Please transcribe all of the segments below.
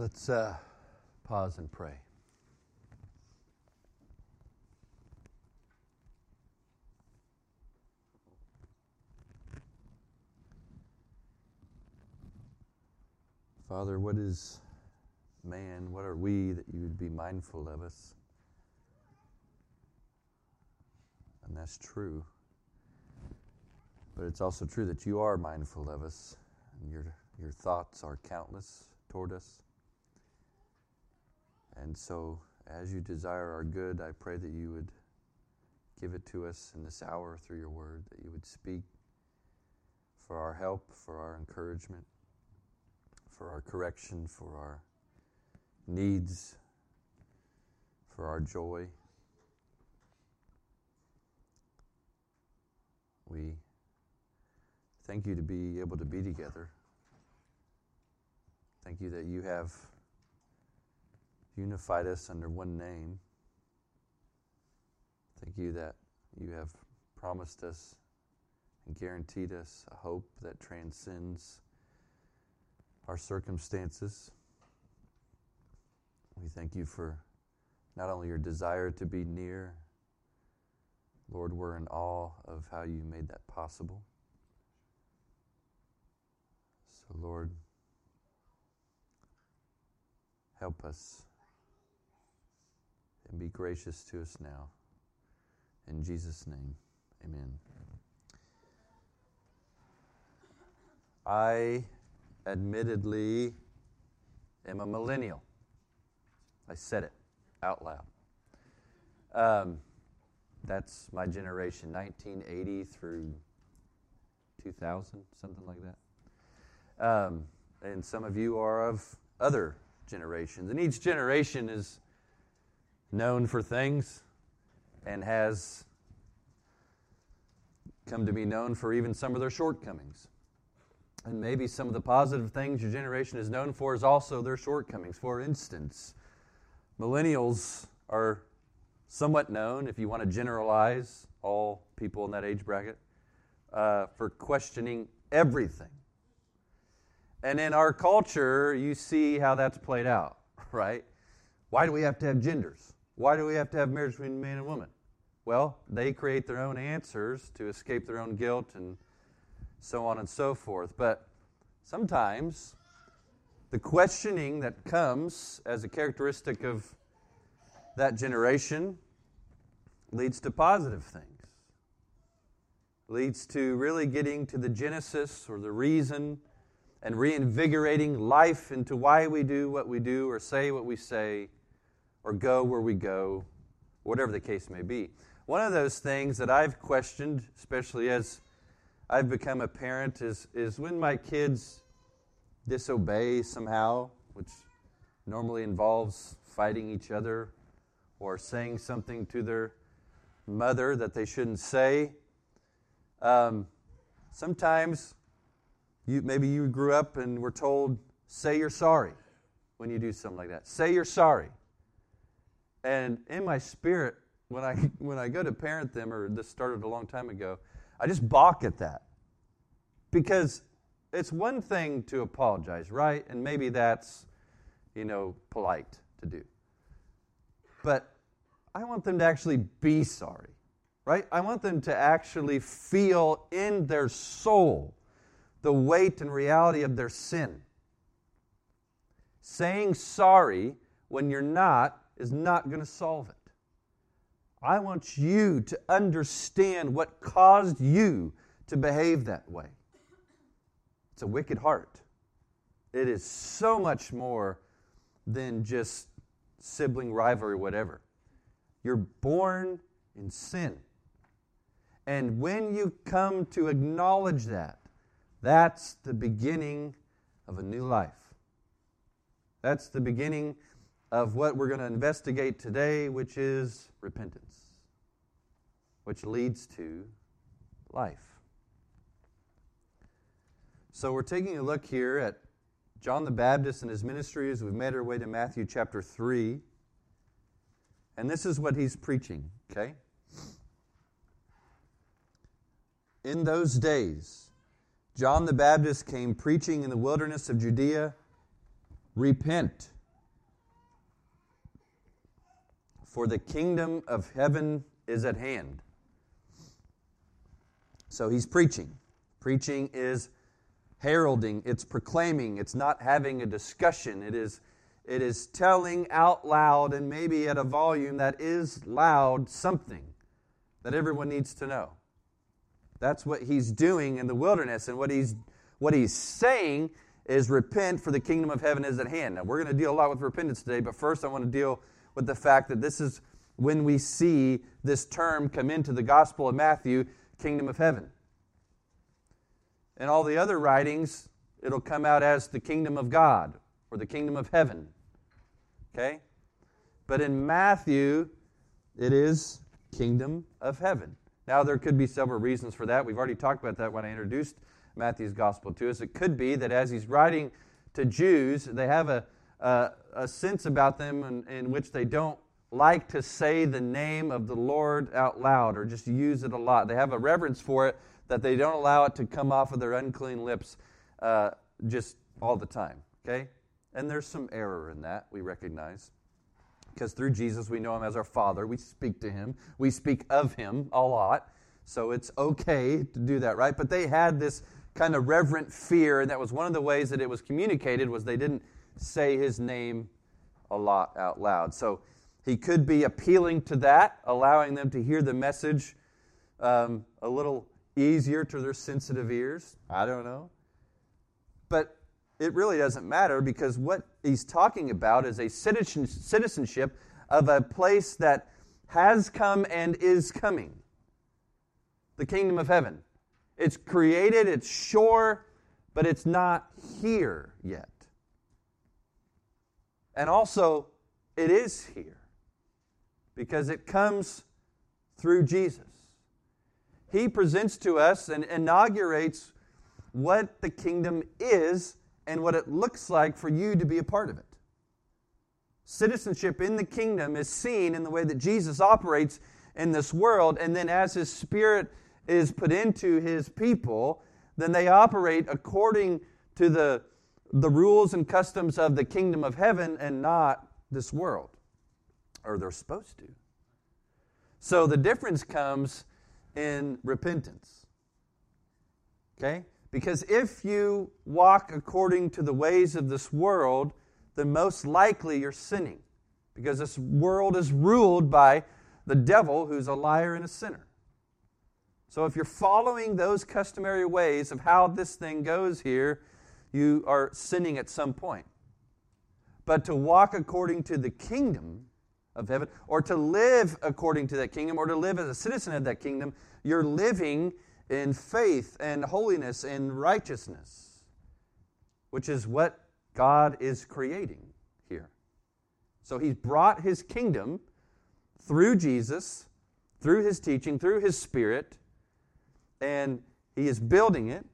Let's uh, pause and pray. Father, what is man? What are we that you would be mindful of us? And that's true. But it's also true that you are mindful of us, and your, your thoughts are countless toward us. And so, as you desire our good, I pray that you would give it to us in this hour through your word, that you would speak for our help, for our encouragement, for our correction, for our needs, for our joy. We thank you to be able to be together. Thank you that you have unified us under one name. Thank you that you have promised us and guaranteed us a hope that transcends our circumstances. We thank you for not only your desire to be near, Lord, we're in awe of how you made that possible. So, Lord, help us and be gracious to us now. In Jesus' name, amen. I admittedly am a millennial. I said it out loud. Um, that's my generation, 1980 through 2000, something like that. Um, and some of you are of other generations. And each generation is known for things and has come to be known for even some of their shortcomings. And maybe some of the positive things your generation is known for is also their shortcomings. For instance, millennials are somewhat known, if you want to generalize all people in that age bracket, uh, for questioning everything. And in our culture, you see how that's played out, right? Why do we have to have genders? Why do we have to have marriage between man and woman? Well, they create their own answers to escape their own guilt and so on and so forth. But sometimes the questioning that comes as a characteristic of that generation leads to positive things, leads to really getting to the genesis or the reason and reinvigorating life into why we do what we do or say what we say or go where we go, whatever the case may be. One of those things that I've questioned, especially as I've become a parent, is, is when my kids disobey somehow, which normally involves fighting each other or saying something to their mother that they shouldn't say. Um, sometimes you, maybe you grew up and were told, say you're sorry when you do something like that. Say you're sorry. And in my spirit, when I, when I go to parent them, or this started a long time ago, I just balk at that. Because it's one thing to apologize, right? And maybe that's, you know, polite to do. But I want them to actually be sorry, right? I want them to actually feel in their soul the weight and reality of their sin. Saying sorry when you're not is not going to solve it. I want you to understand what caused you to behave that way. It's a wicked heart. It is so much more than just sibling rivalry, whatever. You're born in sin. And when you come to acknowledge that, that's the beginning of a new life. That's the beginning of what we're going to investigate today, which is repentance, which leads to life. So we're taking a look here at John the Baptist and his ministry as we've made our way to Matthew chapter 3. And this is what he's preaching, okay? In those days, John the Baptist came preaching in the wilderness of Judea Repent, for the kingdom of heaven is at hand. So he's preaching. Preaching is heralding, it's proclaiming, it's not having a discussion. It is, it is telling out loud and maybe at a volume that is loud something that everyone needs to know. That's what he's doing in the wilderness. And what he's, what he's saying is repent, for the kingdom of heaven is at hand. Now, we're going to deal a lot with repentance today, but first I want to deal with the fact that this is when we see this term come into the Gospel of Matthew kingdom of heaven. In all the other writings, it'll come out as the kingdom of God or the kingdom of heaven. Okay? But in Matthew, it is kingdom of heaven. Now, there could be several reasons for that. We've already talked about that when I introduced Matthew's gospel to us. It could be that as he's writing to Jews, they have a, a, a sense about them in, in which they don't like to say the name of the Lord out loud or just use it a lot. They have a reverence for it that they don't allow it to come off of their unclean lips uh, just all the time. Okay? And there's some error in that, we recognize. Because through Jesus, we know him as our Father. We speak to him, we speak of him a lot. So it's okay to do that, right? But they had this kind of reverent fear, and that was one of the ways that it was communicated was they didn't say his name a lot out loud. So he could be appealing to that, allowing them to hear the message um, a little easier to their sensitive ears. I don't know. But it really doesn't matter because what he's talking about is a citizenship of a place that has come and is coming the kingdom of heaven. It's created, it's sure, but it's not here yet. And also, it is here because it comes through Jesus. He presents to us and inaugurates what the kingdom is and what it looks like for you to be a part of it. Citizenship in the kingdom is seen in the way that Jesus operates in this world, and then as his spirit is put into his people, then they operate according to the, the rules and customs of the kingdom of heaven and not this world or they're supposed to. So the difference comes in repentance. Okay? Because if you walk according to the ways of this world, then most likely you're sinning. Because this world is ruled by the devil, who's a liar and a sinner. So if you're following those customary ways of how this thing goes here, you are sinning at some point. But to walk according to the kingdom of heaven, or to live according to that kingdom, or to live as a citizen of that kingdom, you're living in faith and holiness and righteousness, which is what God is creating here. So He's brought His kingdom through Jesus, through His teaching, through His Spirit, and He is building it.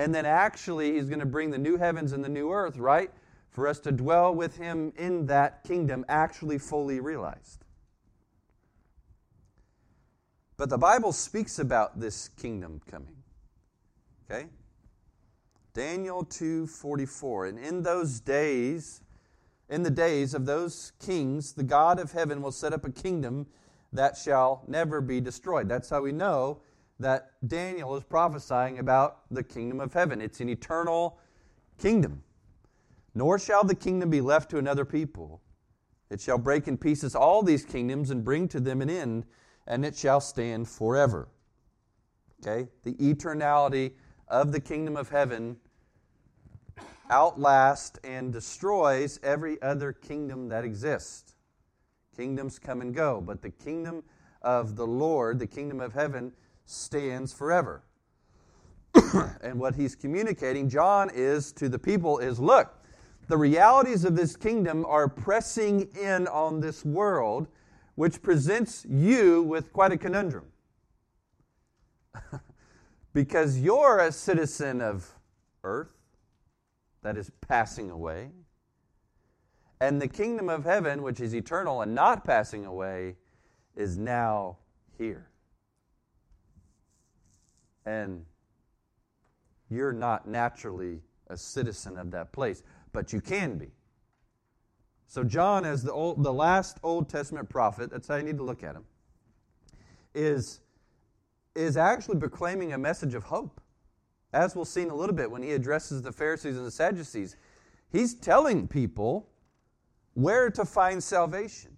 And then actually, He's going to bring the new heavens and the new earth, right? for us to dwell with him in that kingdom actually fully realized. But the Bible speaks about this kingdom coming. Okay? Daniel 2:44 and in those days in the days of those kings the God of heaven will set up a kingdom that shall never be destroyed. That's how we know that Daniel is prophesying about the kingdom of heaven. It's an eternal kingdom. Nor shall the kingdom be left to another people. It shall break in pieces all these kingdoms and bring to them an end, and it shall stand forever. Okay? The eternality of the kingdom of heaven outlasts and destroys every other kingdom that exists. Kingdoms come and go, but the kingdom of the Lord, the kingdom of heaven, stands forever. and what he's communicating, John, is to the people is look, the realities of this kingdom are pressing in on this world, which presents you with quite a conundrum. because you're a citizen of earth that is passing away, and the kingdom of heaven, which is eternal and not passing away, is now here. And you're not naturally a citizen of that place but you can be. So, John, as the, old, the last Old Testament prophet, that's how you need to look at him, is, is actually proclaiming a message of hope. As we'll see in a little bit when he addresses the Pharisees and the Sadducees, he's telling people where to find salvation.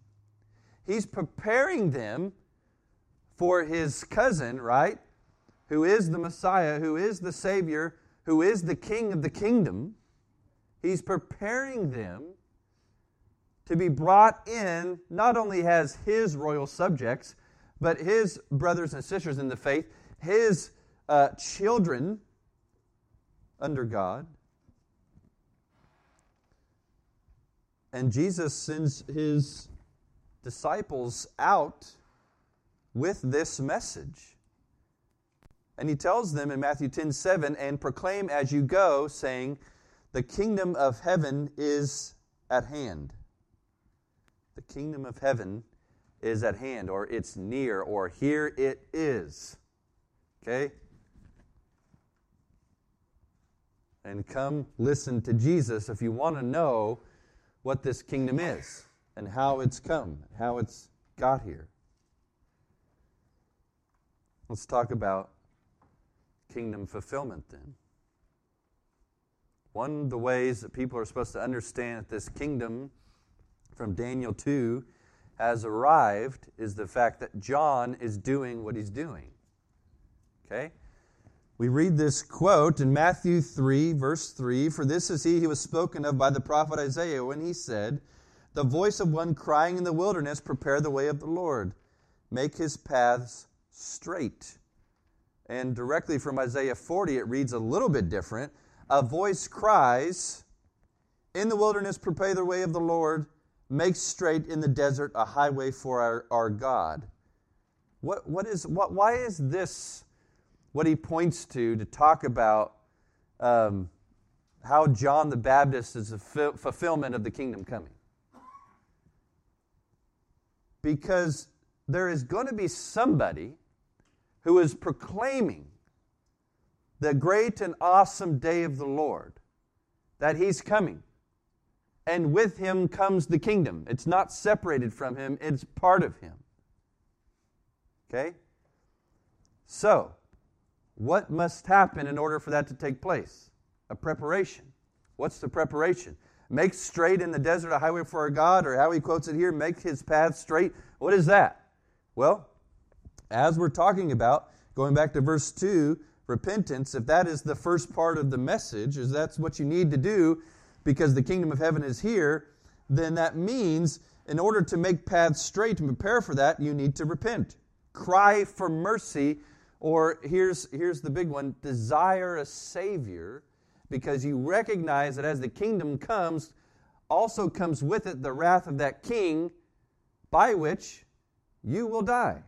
He's preparing them for his cousin, right? Who is the Messiah, who is the Savior, who is the King of the kingdom. He's preparing them to be brought in, not only as his royal subjects, but his brothers and sisters in the faith, his uh, children under God. And Jesus sends his disciples out with this message. And he tells them in Matthew 10 7, and proclaim as you go, saying, The kingdom of heaven is at hand. The kingdom of heaven is at hand, or it's near, or here it is. Okay? And come listen to Jesus if you want to know what this kingdom is and how it's come, how it's got here. Let's talk about kingdom fulfillment then. One of the ways that people are supposed to understand that this kingdom from Daniel 2 has arrived is the fact that John is doing what he's doing. Okay? We read this quote in Matthew 3, verse 3 For this is he who was spoken of by the prophet Isaiah when he said, The voice of one crying in the wilderness, Prepare the way of the Lord, make his paths straight. And directly from Isaiah 40, it reads a little bit different. A voice cries, In the wilderness, prepare the way of the Lord, make straight in the desert a highway for our, our God. What, what is, what, why is this what he points to to talk about um, how John the Baptist is a fulfillment of the kingdom coming? Because there is going to be somebody who is proclaiming the great and awesome day of the Lord, that he's coming. And with him comes the kingdom. It's not separated from him, it's part of him. Okay? So, what must happen in order for that to take place? A preparation. What's the preparation? Make straight in the desert a highway for our God, or how he quotes it here, make his path straight. What is that? Well, as we're talking about, going back to verse 2, repentance, if that is the first part of the message, is that's what you need to do because the kingdom of heaven is here, then that means in order to make paths straight and prepare for that, you need to repent. Cry for mercy, or here's, here's the big one desire a Savior, because you recognize that as the kingdom comes, also comes with it the wrath of that king by which you will die.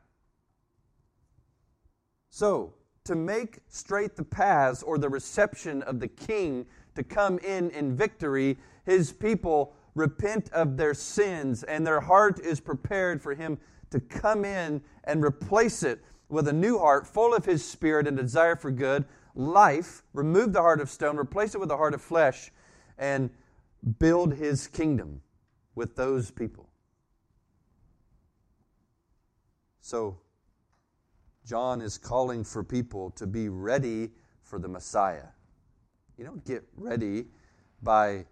So, to make straight the paths or the reception of the king to come in in victory, his people repent of their sins and their heart is prepared for him to come in and replace it with a new heart full of his spirit and desire for good, life, remove the heart of stone, replace it with a heart of flesh, and build his kingdom with those people. So, John is calling for people to be ready for the Messiah. You don't get ready by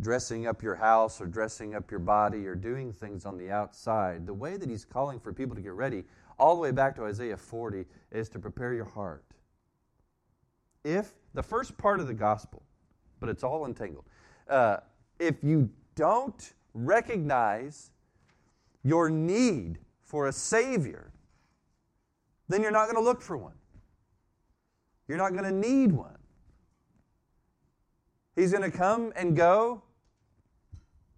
dressing up your house or dressing up your body or doing things on the outside. The way that he's calling for people to get ready, all the way back to Isaiah 40, is to prepare your heart. If the first part of the gospel, but it's all entangled, uh, if you don't recognize your need for a Savior, then you're not going to look for one. You're not going to need one. He's going to come and go,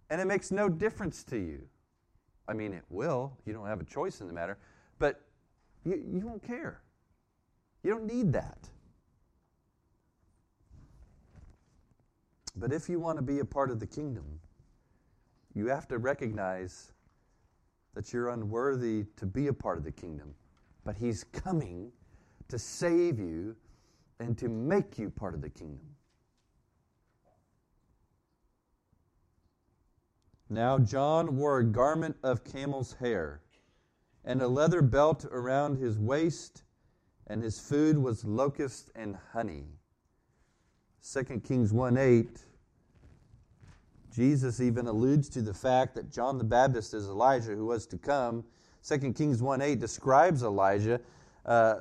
and it makes no difference to you. I mean, it will. You don't have a choice in the matter, but you, you won't care. You don't need that. But if you want to be a part of the kingdom, you have to recognize that you're unworthy to be a part of the kingdom but He's coming to save you and to make you part of the kingdom. Now John wore a garment of camel's hair and a leather belt around his waist, and his food was locust and honey. 2 Kings 1 8, Jesus even alludes to the fact that John the Baptist is Elijah who was to come. 2 Kings 1 8 describes Elijah uh,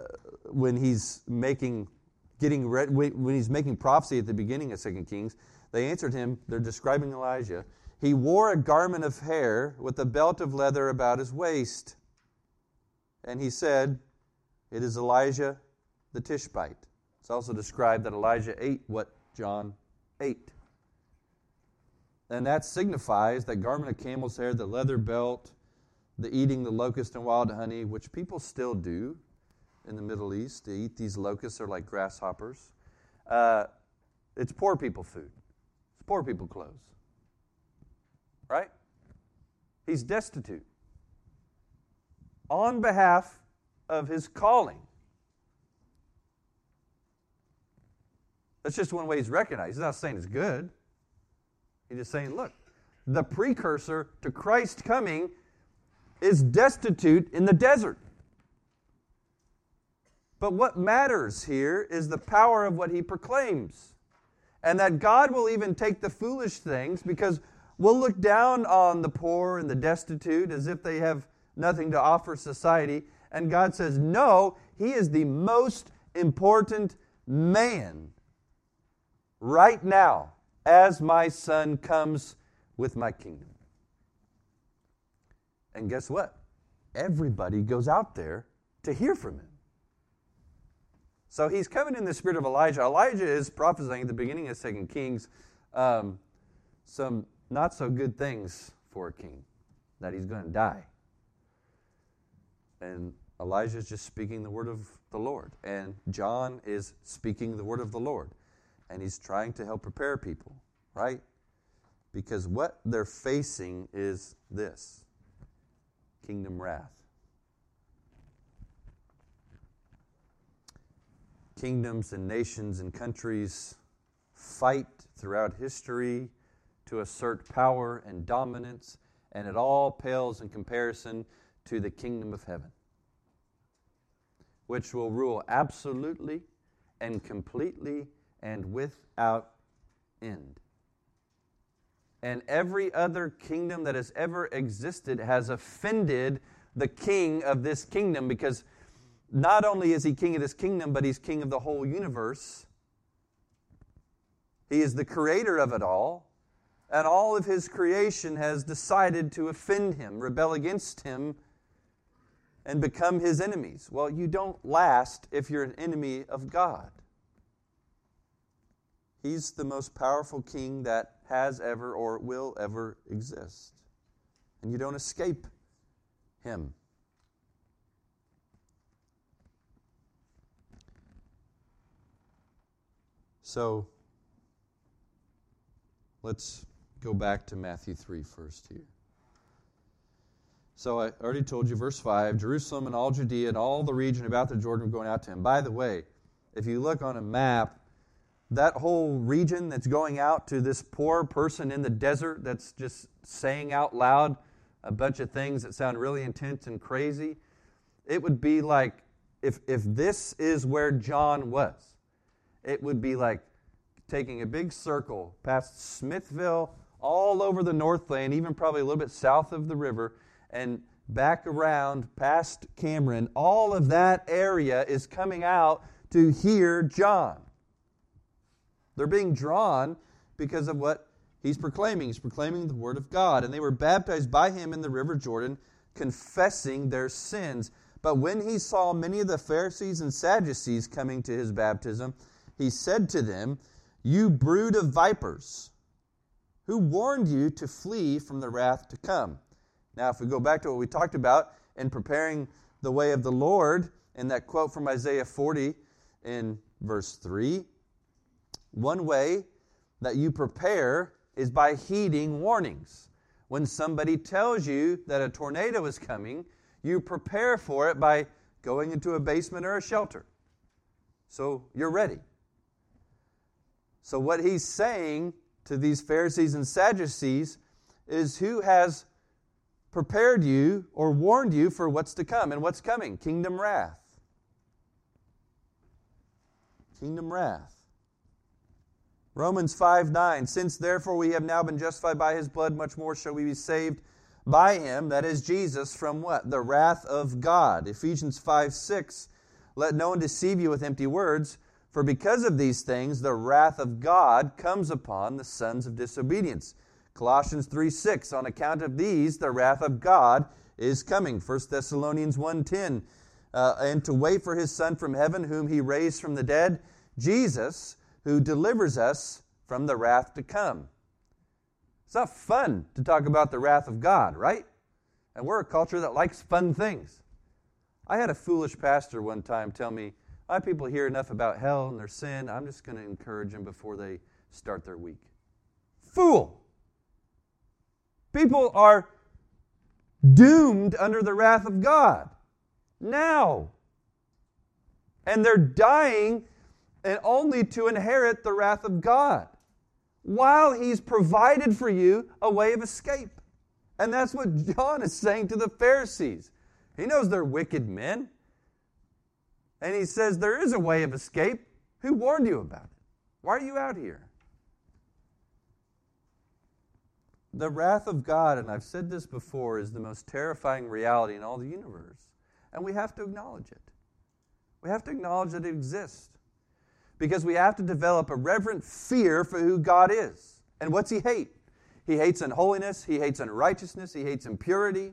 when he's making getting re- when he's making prophecy at the beginning of 2 Kings. They answered him, they're describing Elijah. He wore a garment of hair with a belt of leather about his waist. And he said, It is Elijah the Tishbite. It's also described that Elijah ate what John ate. And that signifies that garment of camel's hair, the leather belt, the eating the locust and wild honey, which people still do in the Middle East. They eat these locusts, they're like grasshoppers. Uh, it's poor people food, it's poor people clothes. Right? He's destitute on behalf of his calling. That's just one way he's recognized. He's not saying it's good. He's just saying, look, the precursor to Christ coming is destitute in the desert. But what matters here is the power of what he proclaims. And that God will even take the foolish things because we'll look down on the poor and the destitute as if they have nothing to offer society. And God says, no, he is the most important man right now as my son comes with my kingdom. And guess what? Everybody goes out there to hear from him. So he's coming in the spirit of Elijah. Elijah is prophesying at the beginning of Second Kings um, some not so good things for a king, that he's going to die. And Elijah is just speaking the word of the Lord. And John is speaking the word of the Lord. And he's trying to help prepare people, right? Because what they're facing is this kingdom wrath. Kingdoms and nations and countries fight throughout history to assert power and dominance, and it all pales in comparison to the kingdom of heaven, which will rule absolutely and completely and without end. And every other kingdom that has ever existed has offended the king of this kingdom because not only is he king of this kingdom, but he's king of the whole universe. He is the creator of it all. And all of his creation has decided to offend him, rebel against him, and become his enemies. Well, you don't last if you're an enemy of God. He's the most powerful king that has ever or will ever exist. And you don't escape him. So, let's go back to Matthew 3 first here. So I already told you, verse 5 Jerusalem and all Judea and all the region about the Jordan were going out to him. By the way, if you look on a map, that whole region that's going out to this poor person in the desert that's just saying out loud a bunch of things that sound really intense and crazy, it would be like if, if this is where John was, it would be like taking a big circle past Smithville, all over the Northland, even probably a little bit south of the river, and back around past Cameron. All of that area is coming out to hear John. They're being drawn because of what he's proclaiming. He's proclaiming the word of God. And they were baptized by him in the river Jordan, confessing their sins. But when he saw many of the Pharisees and Sadducees coming to his baptism, he said to them, You brood of vipers, who warned you to flee from the wrath to come? Now, if we go back to what we talked about in preparing the way of the Lord, in that quote from Isaiah 40 in verse 3, one way that you prepare is by heeding warnings. When somebody tells you that a tornado is coming, you prepare for it by going into a basement or a shelter. So you're ready. So, what he's saying to these Pharisees and Sadducees is who has prepared you or warned you for what's to come. And what's coming? Kingdom wrath. Kingdom wrath. Romans 5 9. Since therefore we have now been justified by his blood, much more shall we be saved by him, that is Jesus, from what? The wrath of God. Ephesians 5 6. Let no one deceive you with empty words, for because of these things the wrath of God comes upon the sons of disobedience. Colossians 3 6. On account of these, the wrath of God is coming. 1 Thessalonians 1 10. Uh, and to wait for his Son from heaven, whom he raised from the dead, Jesus, who delivers us from the wrath to come. It's not fun to talk about the wrath of God, right? And we're a culture that likes fun things. I had a foolish pastor one time tell me, My people hear enough about hell and their sin, I'm just going to encourage them before they start their week. Fool! People are doomed under the wrath of God now. And they're dying and only to inherit the wrath of God while he's provided for you a way of escape. And that's what John is saying to the Pharisees. He knows they're wicked men. And he says, There is a way of escape. Who warned you about it? Why are you out here? The wrath of God, and I've said this before, is the most terrifying reality in all the universe. And we have to acknowledge it. We have to acknowledge that it exists because we have to develop a reverent fear for who God is. And what's He hate? He hates unholiness, He hates unrighteousness, He hates impurity.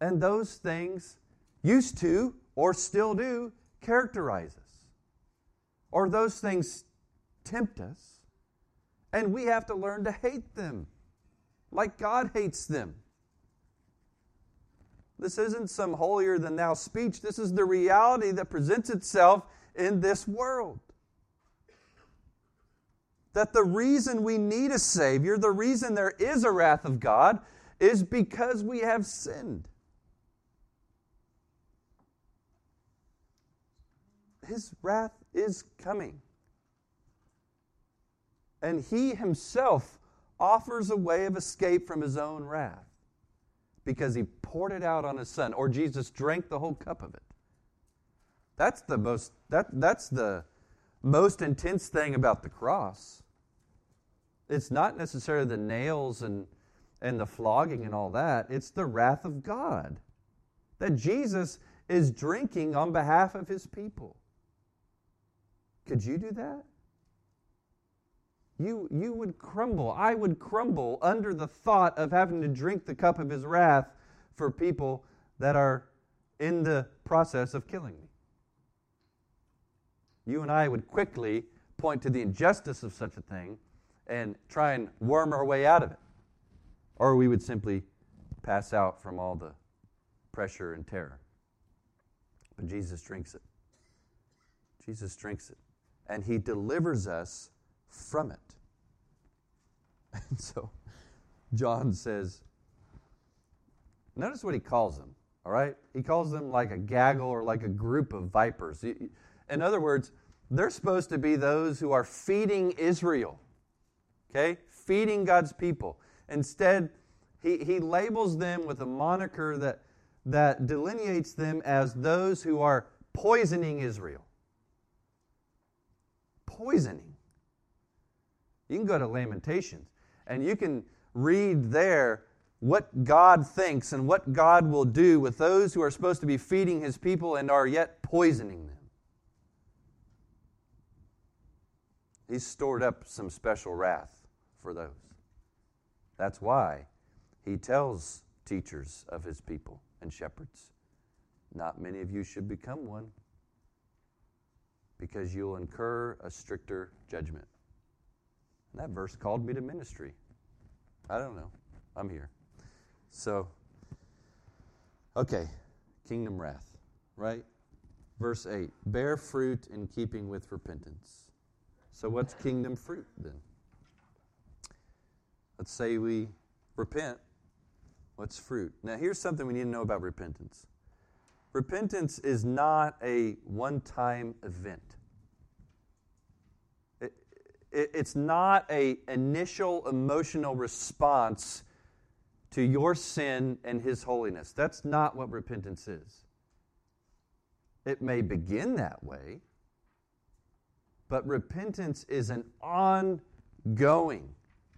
And those things used to, or still do, characterize us. Or those things tempt us. And we have to learn to hate them like God hates them. This isn't some holier than thou speech. This is the reality that presents itself in this world. That the reason we need a Savior, the reason there is a wrath of God, is because we have sinned. His wrath is coming. And He Himself offers a way of escape from His own wrath because He poured it out on His Son, or Jesus drank the whole cup of it. That's the most that that's the most intense thing about the cross. It's not necessarily the nails and and the flogging and all that. It's the wrath of God that Jesus is drinking on behalf of his people. Could you do that? You, you would crumble. I would crumble under the thought of having to drink the cup of his wrath for people that are in the process of killing me you and I would quickly point to the injustice of such a thing and try and worm our way out of it. Or we would simply pass out from all the pressure and terror. But Jesus drinks it. Jesus drinks it. And he delivers us from it. And so John says, notice what he calls them, all right? He calls them like a gaggle or like a group of vipers. In other words, they're supposed to be those who are feeding Israel, okay? Feeding God's people. Instead, he, he labels them with a moniker that, that delineates them as those who are poisoning Israel. Poisoning. You can go to Lamentations and you can read there what God thinks and what God will do with those who are supposed to be feeding his people and are yet poisoning them. He's stored up some special wrath for those. That's why he tells teachers of his people and shepherds, not many of you should become one because you'll incur a stricter judgment. And that verse called me to ministry. I don't know. I'm here. So, okay, kingdom wrath, right? Verse 8 bear fruit in keeping with repentance. So, what's kingdom fruit then? Let's say we repent. What's fruit? Now, here's something we need to know about repentance repentance is not a one time event. It, it's not a initial emotional response to your sin and his holiness. That's not what repentance is. It may begin that way, but repentance is an ongoing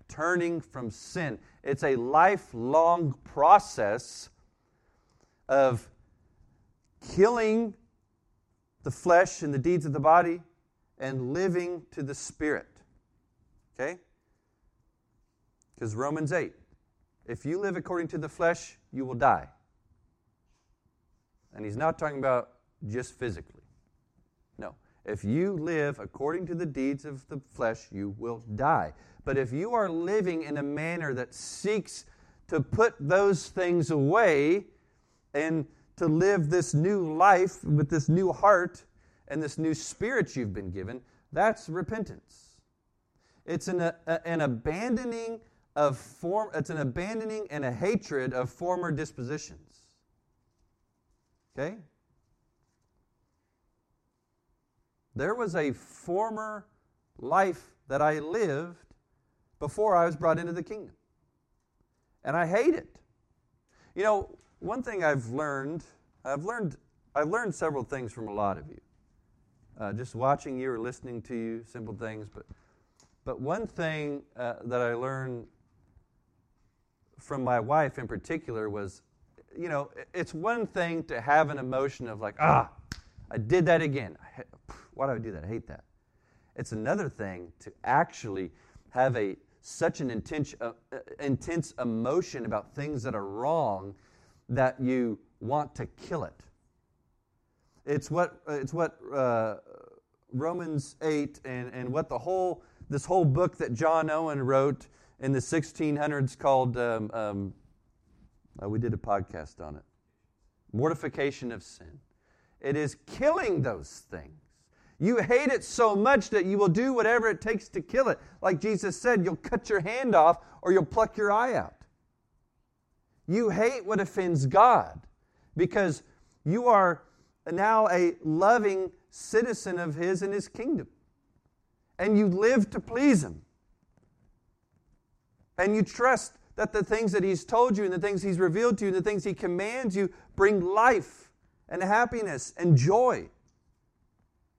turning from sin. It's a lifelong process of killing the flesh and the deeds of the body and living to the Spirit. Okay? Because Romans 8 if you live according to the flesh, you will die. And he's not talking about just physically. If you live according to the deeds of the flesh, you will die. But if you are living in a manner that seeks to put those things away and to live this new life with this new heart and this new spirit you've been given, that's repentance. It's an, a, an abandoning of form, it's an abandoning and a hatred of former dispositions. Okay? There was a former life that I lived before I was brought into the kingdom. And I hate it. You know, one thing I've learned, I've learned, I've learned several things from a lot of you. Uh, just watching you or listening to you, simple things. But, but one thing uh, that I learned from my wife in particular was, you know, it's one thing to have an emotion of like, ah, I did that again. Why do I do that? I hate that. It's another thing to actually have a such an intense, uh, uh, intense emotion about things that are wrong that you want to kill it. It's what, it's what uh, Romans 8 and, and what the whole, this whole book that John Owen wrote in the 1600s called, um, um, uh, we did a podcast on it Mortification of Sin. It is killing those things. You hate it so much that you will do whatever it takes to kill it. Like Jesus said, you'll cut your hand off or you'll pluck your eye out. You hate what offends God because you are now a loving citizen of His and His kingdom. And you live to please Him. And you trust that the things that He's told you and the things He's revealed to you and the things He commands you bring life and happiness and joy.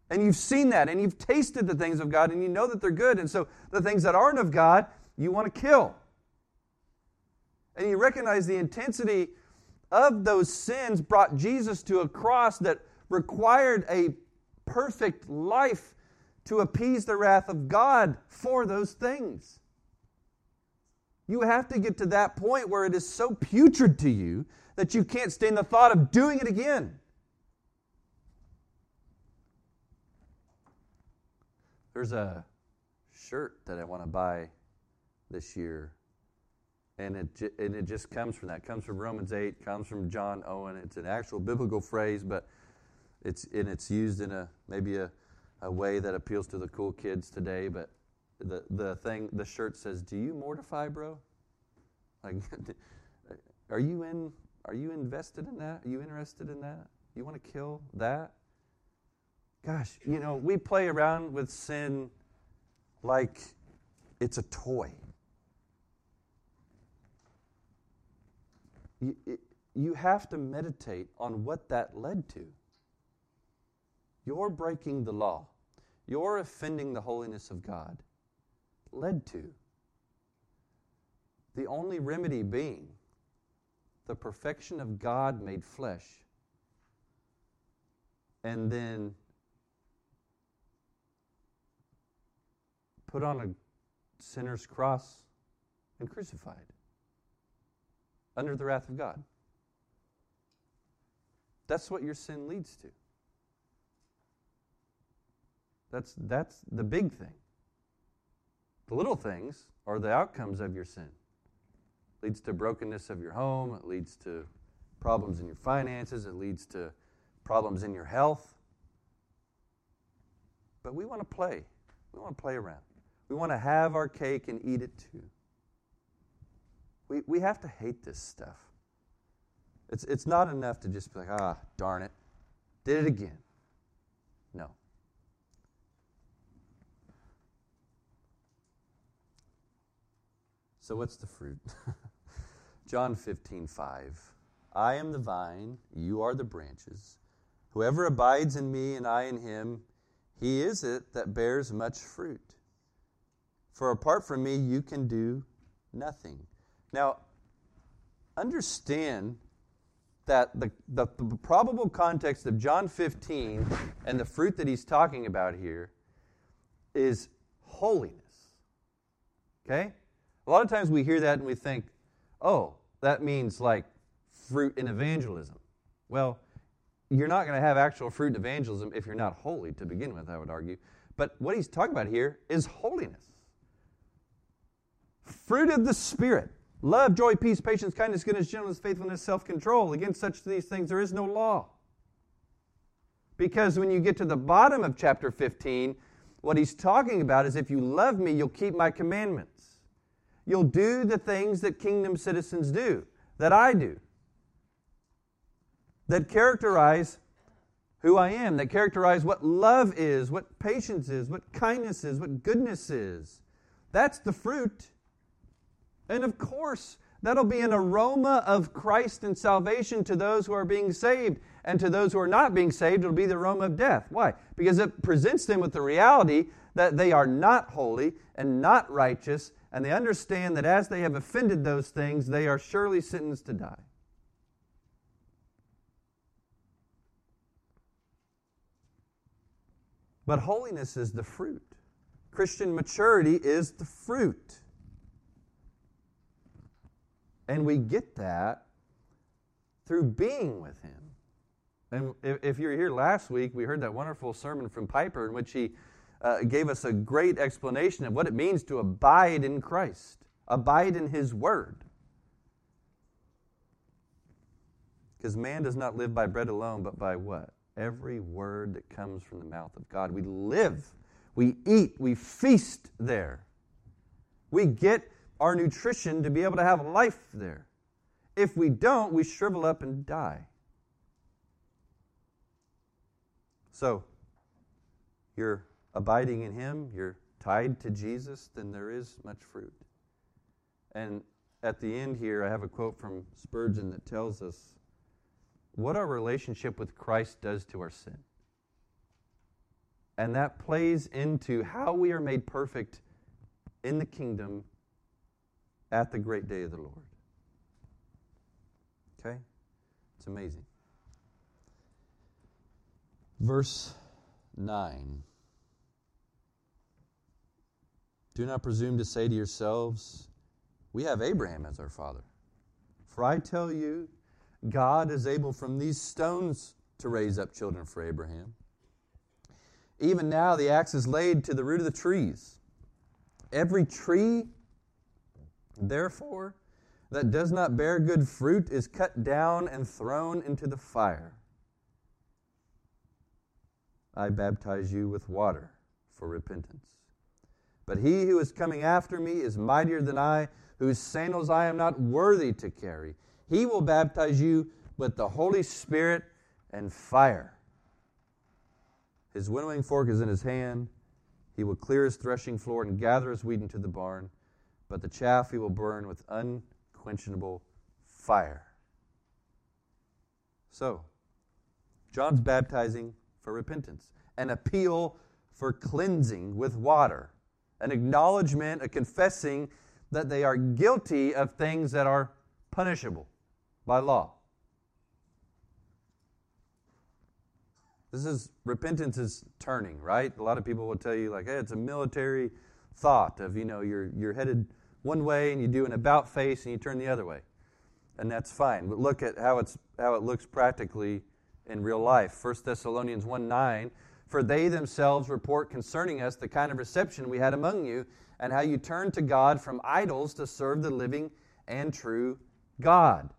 And you've seen that and you've tasted the things of God and you know that they're good. And so the things that aren't of God, you want to kill. And you recognize the intensity of those sins brought Jesus to a cross that required a perfect life to appease the wrath of God for those things. You have to get to that point where it is so putrid to you that you can't stand the thought of doing it again. There's a shirt that I want to buy this year. And it, and it just comes from that. It comes from Romans 8, comes from John Owen. It's an actual biblical phrase, but it's, and it's used in a maybe a, a way that appeals to the cool kids today. But the, the thing, the shirt says, Do you mortify, bro? Like, are you in? Are you invested in that? Are you interested in that? You want to kill that? Gosh, you know, we play around with sin like it's a toy. You, have to meditate on what that led to. You're breaking the law. You're offending the holiness of God led to. The only remedy being the perfection of God made flesh. And then put on a sinner's cross and crucified under the wrath of God. That's what your sin leads to. That's, that's the big thing. The little things are the outcomes of your sin. Leads to brokenness of your home, it leads to problems in your finances, it leads to problems in your health. But we want to play. We want to play around. We want to have our cake and eat it too. We, we have to hate this stuff. It's, it's not enough to just be like, ah, darn it, did it again. No. So, what's the fruit? John 15, 5. I am the vine, you are the branches. Whoever abides in me and I in him, he is it that bears much fruit. For apart from me, you can do nothing. Now, understand that the, the, the, probable context of John 15 and the fruit that he's talking about here is holiness. Okay? A lot of times we hear that and we think, oh, that means like fruit in evangelism. Well, you're not going to have actual fruit in evangelism if you're not holy to begin with, I would argue. But what he's talking about here is holiness. Fruit of the Spirit. Love, joy, peace, patience, kindness, goodness, gentleness, faithfulness, self control. Against such these things there is no law. Because when you get to the bottom of chapter 15, what he's talking about is if you love me, you'll keep my commandments. You'll do the things that kingdom citizens do, that I do, that characterize who I am, that characterize what love is, what patience is, what kindness is, what goodness is. That's the fruit. And of course, that'll be an aroma of Christ and salvation to those who are being saved. And to those who are not being saved, it'll be the aroma of death. Why? Because it presents them with the reality that they are not holy and not righteous, and they understand that as they have offended those things, they are surely sentenced to die. But holiness is the fruit. Christian maturity is the fruit. And we get that through being with Him. And if you were here last week, we heard that wonderful sermon from Piper in which he uh, gave us a great explanation of what it means to abide in Christ, abide in His Word. Because man does not live by bread alone, but by what? Every word that comes from the mouth of God. We live, we eat, we feast there. We get our nutrition to be able to have life there. If we don't, we shrivel up and die. So, you're abiding in Him, you're tied to Jesus, then there is much fruit. And at the end here, I have a quote from Spurgeon that tells us what our relationship with Christ does to our sin. And that plays into how we are made perfect in the kingdom at the great day of the Lord. Okay? It's amazing. Verse 9. Do not presume to say to yourselves, We have Abraham as our father. For I tell you, God is able from these stones to raise up children for Abraham. Even now, the axe is laid to the root of the trees. Every tree Therefore, that does not bear good fruit is cut down and thrown into the fire. I baptize you with water for repentance. But he who is coming after me is mightier than I, whose sandals I am not worthy to carry. He will baptize you with the Holy Spirit and fire. His winnowing fork is in his hand. He will clear his threshing floor and gather his wheat into the barn but the chaff he will burn with unquenchable fire. So, John's baptizing for repentance, an appeal for cleansing with water, an acknowledgement, a confessing that they are guilty of things that are punishable by law. This is repentance is turning, right? A lot of people will tell you like, hey, it's a military thought of, you know, you're you're headed one way and you do an about face and you turn the other way. And that's fine. But look at how, it's, how it looks practically in real life. 1 Thessalonians 1 9. For they themselves report concerning us the kind of reception we had among you, and how you turned to God from idols to serve the living and true God.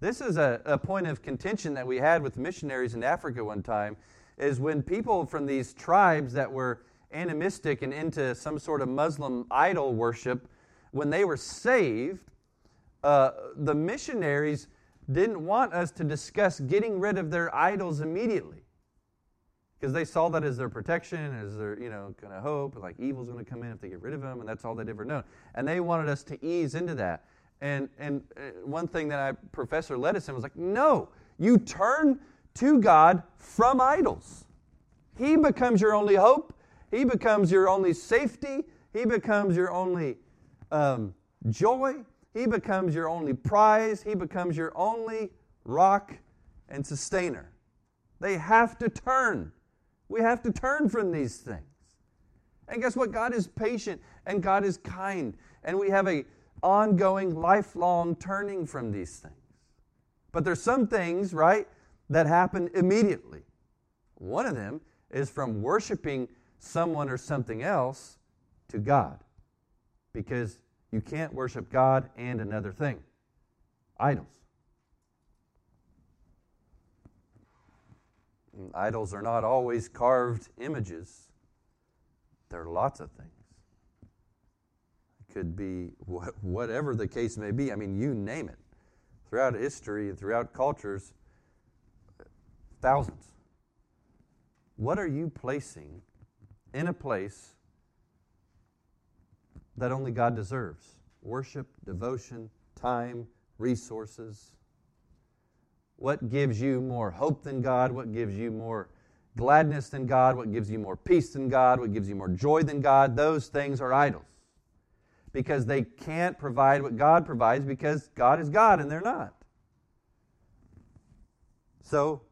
This is a, a point of contention that we had with missionaries in Africa one time, is when people from these tribes that were animistic and into some sort of Muslim idol worship when they were saved, uh, the missionaries didn't want us to discuss getting rid of their idols immediately. because they saw that as their protection, as their, you know, kind of hope, like evil's going to come in if they get rid of them, and that's all they'd ever known. And they wanted us to ease into that. And, and uh, one thing that I, Professor led us in was like, no, you turn to God from idols. He becomes your only hope. He becomes your only safety. He becomes your only um, joy. He becomes your only prize. He becomes your only rock and sustainer. They have to turn. We have to turn from these things. And guess what? God is patient and God is kind. And we have a ongoing, lifelong turning from these things. But there's some things, right, that happen immediately. One of them is from worshiping someone or something else to God. Because you can't worship God and another thing idols. Idols are not always carved images, there are lots of things. It could be whatever the case may be. I mean, you name it. Throughout history and throughout cultures, thousands. What are you placing in a place that only God deserves? Worship, devotion, time, resources. What gives you more hope than God? What gives you more gladness than God? What gives you more peace than God? What gives you more joy than God? Those things are idols. Because they can't provide what God provides because God is God and they're not. So,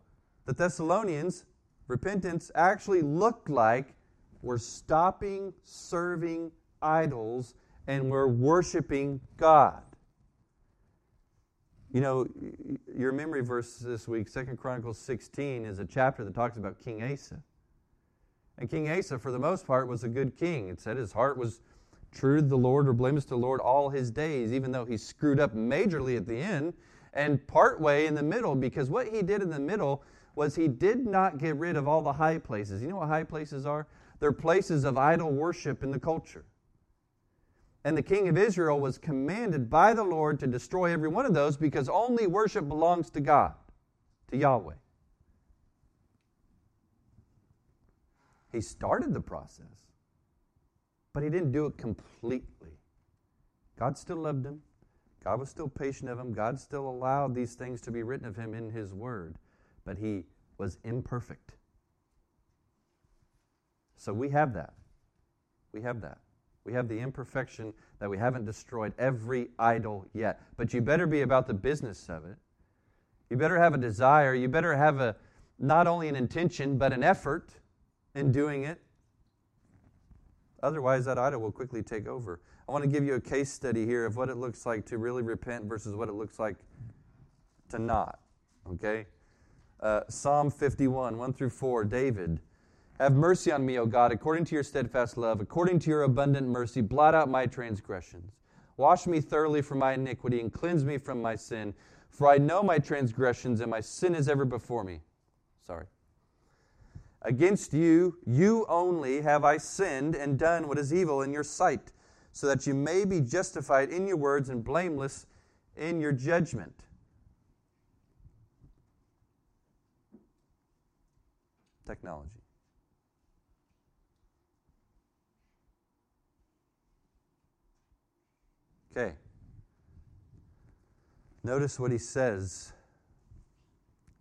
the Thessalonians, repentance actually looked like we're stopping serving idols and we're worshiping God. You know, your memory verse this week, Second Chronicles 16, is a chapter that talks about King Asa. And King Asa, for the most part, was a good king. It said his heart was true to the Lord or blameless to the Lord all his days, even though he screwed up majorly at the end and partway in the middle, because what he did in the middle was he did not get rid of all the high places. You know what high places are? They're places of idol worship in the culture. And the king of Israel was commanded by the Lord to destroy every one of those because only worship belongs to God, to Yahweh. He started the process, but he didn't do it completely. God still loved him. God was still patient of him. God still allowed these things to be written of him in his word, but he was imperfect. So we have that. We have that. We have the imperfection that we haven't destroyed every idol yet. But you better be about the business of it. You better have a desire. You better have a not only an intention, but an effort in doing it. Otherwise, that idol will quickly take over. I want to give you a case study here of what it looks like to really repent versus what it looks like to not. Okay? Uh, Psalm 51, 1 through 4, David have mercy on me, O God, according to your steadfast love, according to your abundant mercy, blot out my transgressions. Wash me thoroughly from my iniquity and cleanse me from my sin. For I know my transgressions and my sin is ever before me. Sorry. Against you, you only have I sinned and done what is evil in your sight, so that you may be justified in your words and blameless in your judgment. Technology. Okay. Notice what he says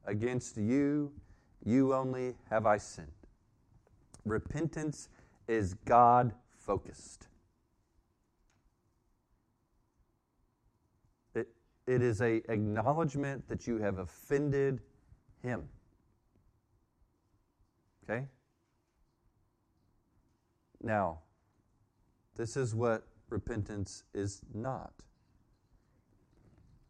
Against you, you only have I sinned. Repentance is God focused. It, it is a acknowledgement that you have offended him. Okay? Now, this is what repentance is not.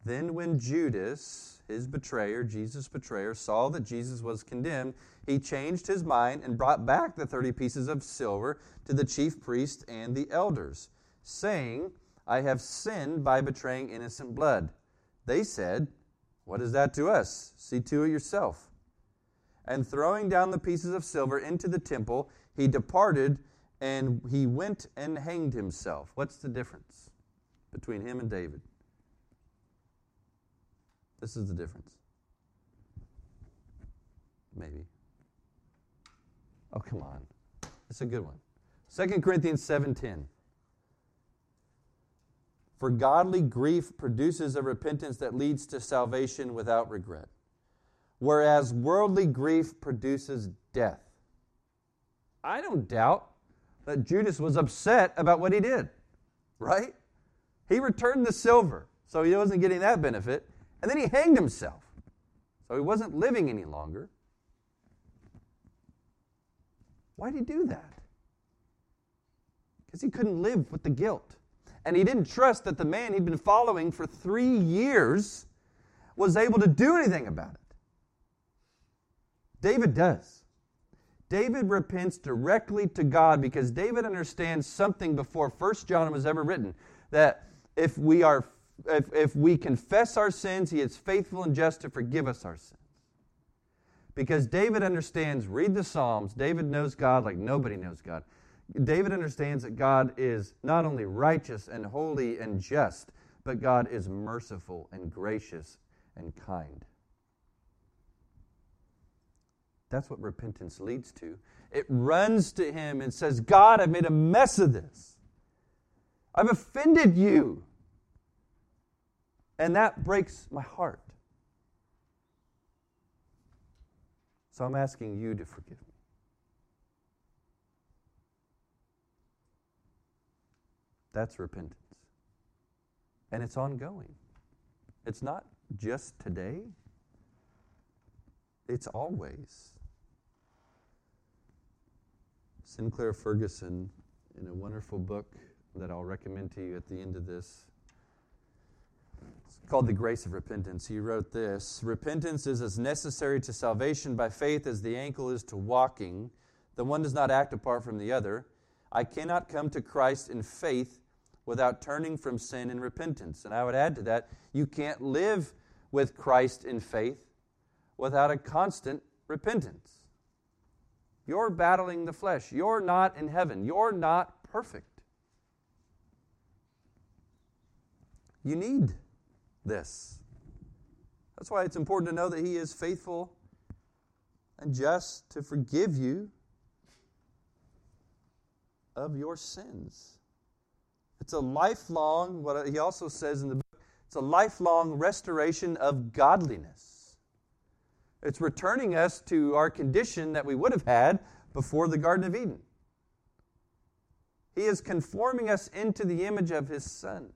Then, when Judas, his betrayer, Jesus' betrayer, saw that Jesus was condemned, he changed his mind and brought back the 30 pieces of silver to the chief priest and the elders, saying, I have sinned by betraying innocent blood. They said, What is that to us? See to it yourself. And throwing down the pieces of silver into the temple, he departed and he went and hanged himself. What's the difference between him and David? This is the difference. Maybe. Oh, come on. It's a good one. 2 Corinthians 7:10. For godly grief produces a repentance that leads to salvation without regret, whereas worldly grief produces death. I don't doubt that Judas was upset about what he did, right? He returned the silver, so he wasn't getting that benefit, and then he hanged himself. So he wasn't living any longer. Why did he do that? Because he couldn't live with the guilt. And he didn't trust that the man he'd been following for three years was able to do anything about it. David does. David repents directly to God because David understands something before First John was ever written that if we are if, if we confess our sins, he is faithful and just to forgive us our sins. Because David understands, read the Psalms, David knows God like nobody knows God. David understands that God is not only righteous and holy and just, but God is merciful and gracious and kind. That's what repentance leads to. It runs to Him and says, God, I've made a mess of this. I've offended you. And that breaks my heart. So I'm asking you to forgive me. That's repentance. And it's ongoing. It's not just today, it's always. Sinclair Ferguson, in a wonderful book that I'll recommend to you at the end of this, it's called The Grace of Repentance. He wrote this Repentance is as necessary to salvation by faith as the ankle is to walking. The one does not act apart from the other. I cannot come to Christ in faith without turning from sin and repentance. And I would add to that, you can't live with Christ in faith without a constant repentance. You're battling the flesh. You're not in heaven. You're not perfect. You need this. That's why it's important to know that He is faithful and just to forgive you of your sins. It's a lifelong, what he also says in the book, it's a lifelong restoration of godliness. It's returning us to our condition that we would have had before the Garden of Eden. He is conforming us into the image of His Son.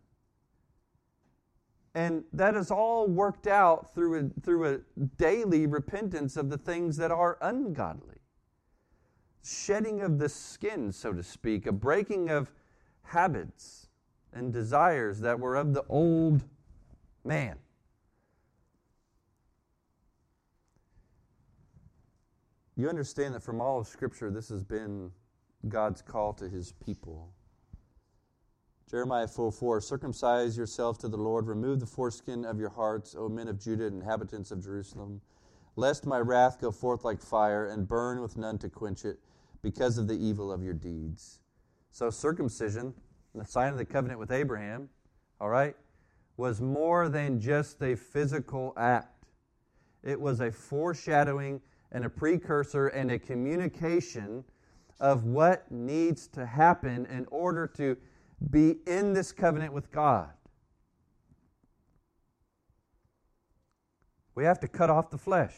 And that is all worked out through a, through a daily repentance of the things that are ungodly. Shedding of the skin, so to speak, a breaking of habits and desires that were of the old man. You understand that from all of Scripture, this has been God's call to his people. Jeremiah 4 4 Circumcise yourself to the Lord, remove the foreskin of your hearts, O men of Judah and inhabitants of Jerusalem, lest my wrath go forth like fire and burn with none to quench it, because of the evil of your deeds. So, circumcision, the sign of the covenant with Abraham, all right, was more than just a physical act. It was a foreshadowing and a precursor and a communication of what needs to happen in order to be in this covenant with God. We have to cut off the flesh,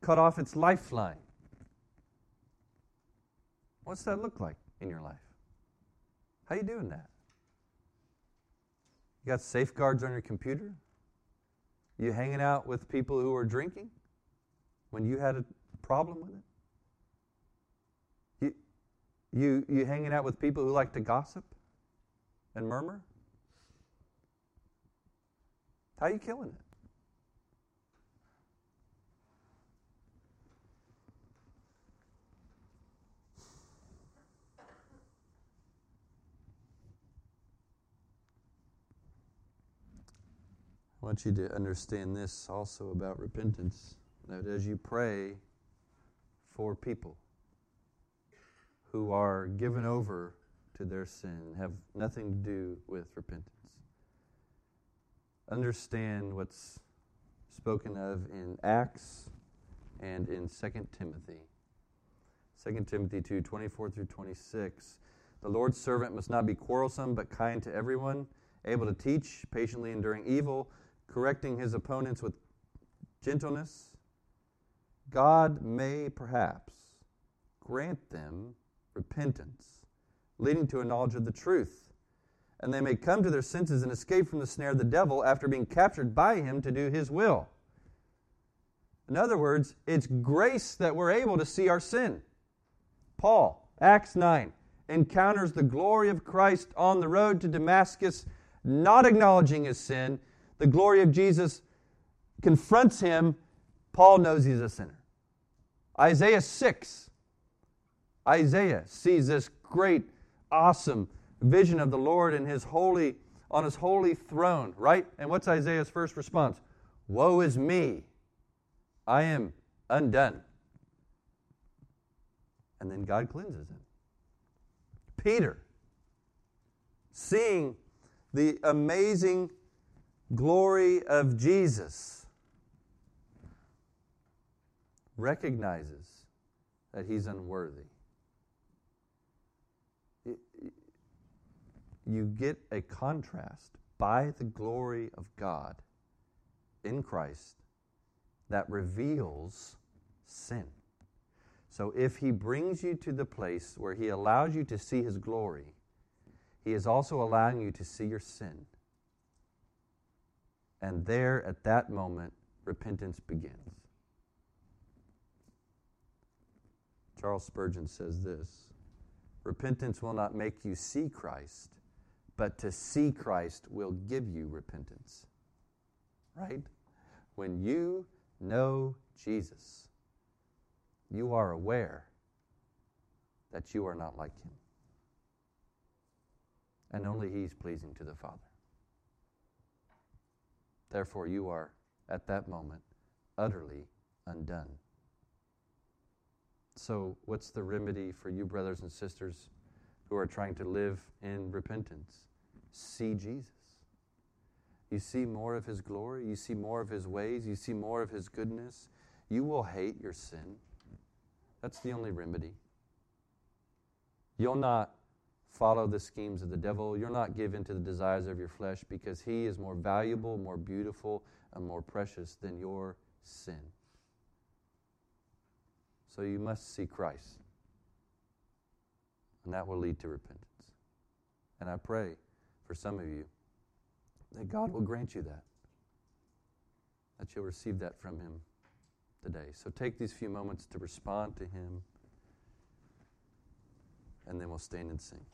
cut off its lifeline. What's that look like in your life? How you doing that? You got safeguards on your computer? You hanging out with people who are drinking when you had a problem with it? You, you, you hanging out with people who like to gossip and murmur? How are you killing it? I want you to understand this also about repentance that as you pray for people who are given over to their sin, have nothing to do with repentance, understand what's spoken of in Acts and in 2 Timothy 2 Timothy 2 24 through 26. The Lord's servant must not be quarrelsome, but kind to everyone, able to teach, patiently enduring evil, correcting his opponents with gentleness. God may perhaps grant them repentance, leading to a knowledge of the truth, and they may come to their senses and escape from the snare of the devil after being captured by him to do his will. In other words, it's grace that we're able to see our sin. Paul, Acts 9, encounters the glory of Christ on the road to Damascus, not acknowledging his sin. The glory of Jesus confronts him. Paul knows he's a sinner. Isaiah 6, Isaiah sees this great, awesome vision of the Lord in his holy, on his holy throne, right? And what's Isaiah's first response? Woe is me. I am undone. And then God cleanses him. Peter, seeing the amazing glory of Jesus, recognizes that he's unworthy. You get a contrast by the glory of God in Christ that reveals sin. So if he brings you to the place where he allows you to see his glory, he is also allowing you to see your sin. And there, at that moment, repentance begins. Charles Spurgeon says this Repentance will not make you see Christ, but to see Christ will give you repentance. Right? When you know Jesus, you are aware that you are not like him. And only he's pleasing to the Father. Therefore, you are, at that moment, utterly undone. So, what's the remedy for you, brothers and sisters, who are trying to live in repentance? See Jesus. You see more of his glory, you see more of his ways, you see more of his goodness. You will hate your sin. That's the only remedy. You'll not follow the schemes of the devil. You'll not give in to the desires of your flesh because he is more valuable, more beautiful, and more precious than your sin. So you must see Christ. And that will lead to repentance. And I pray for some of you that God will grant you that, that you'll receive that from Him today. So take these few moments to respond to Him, and then we'll stand and sing.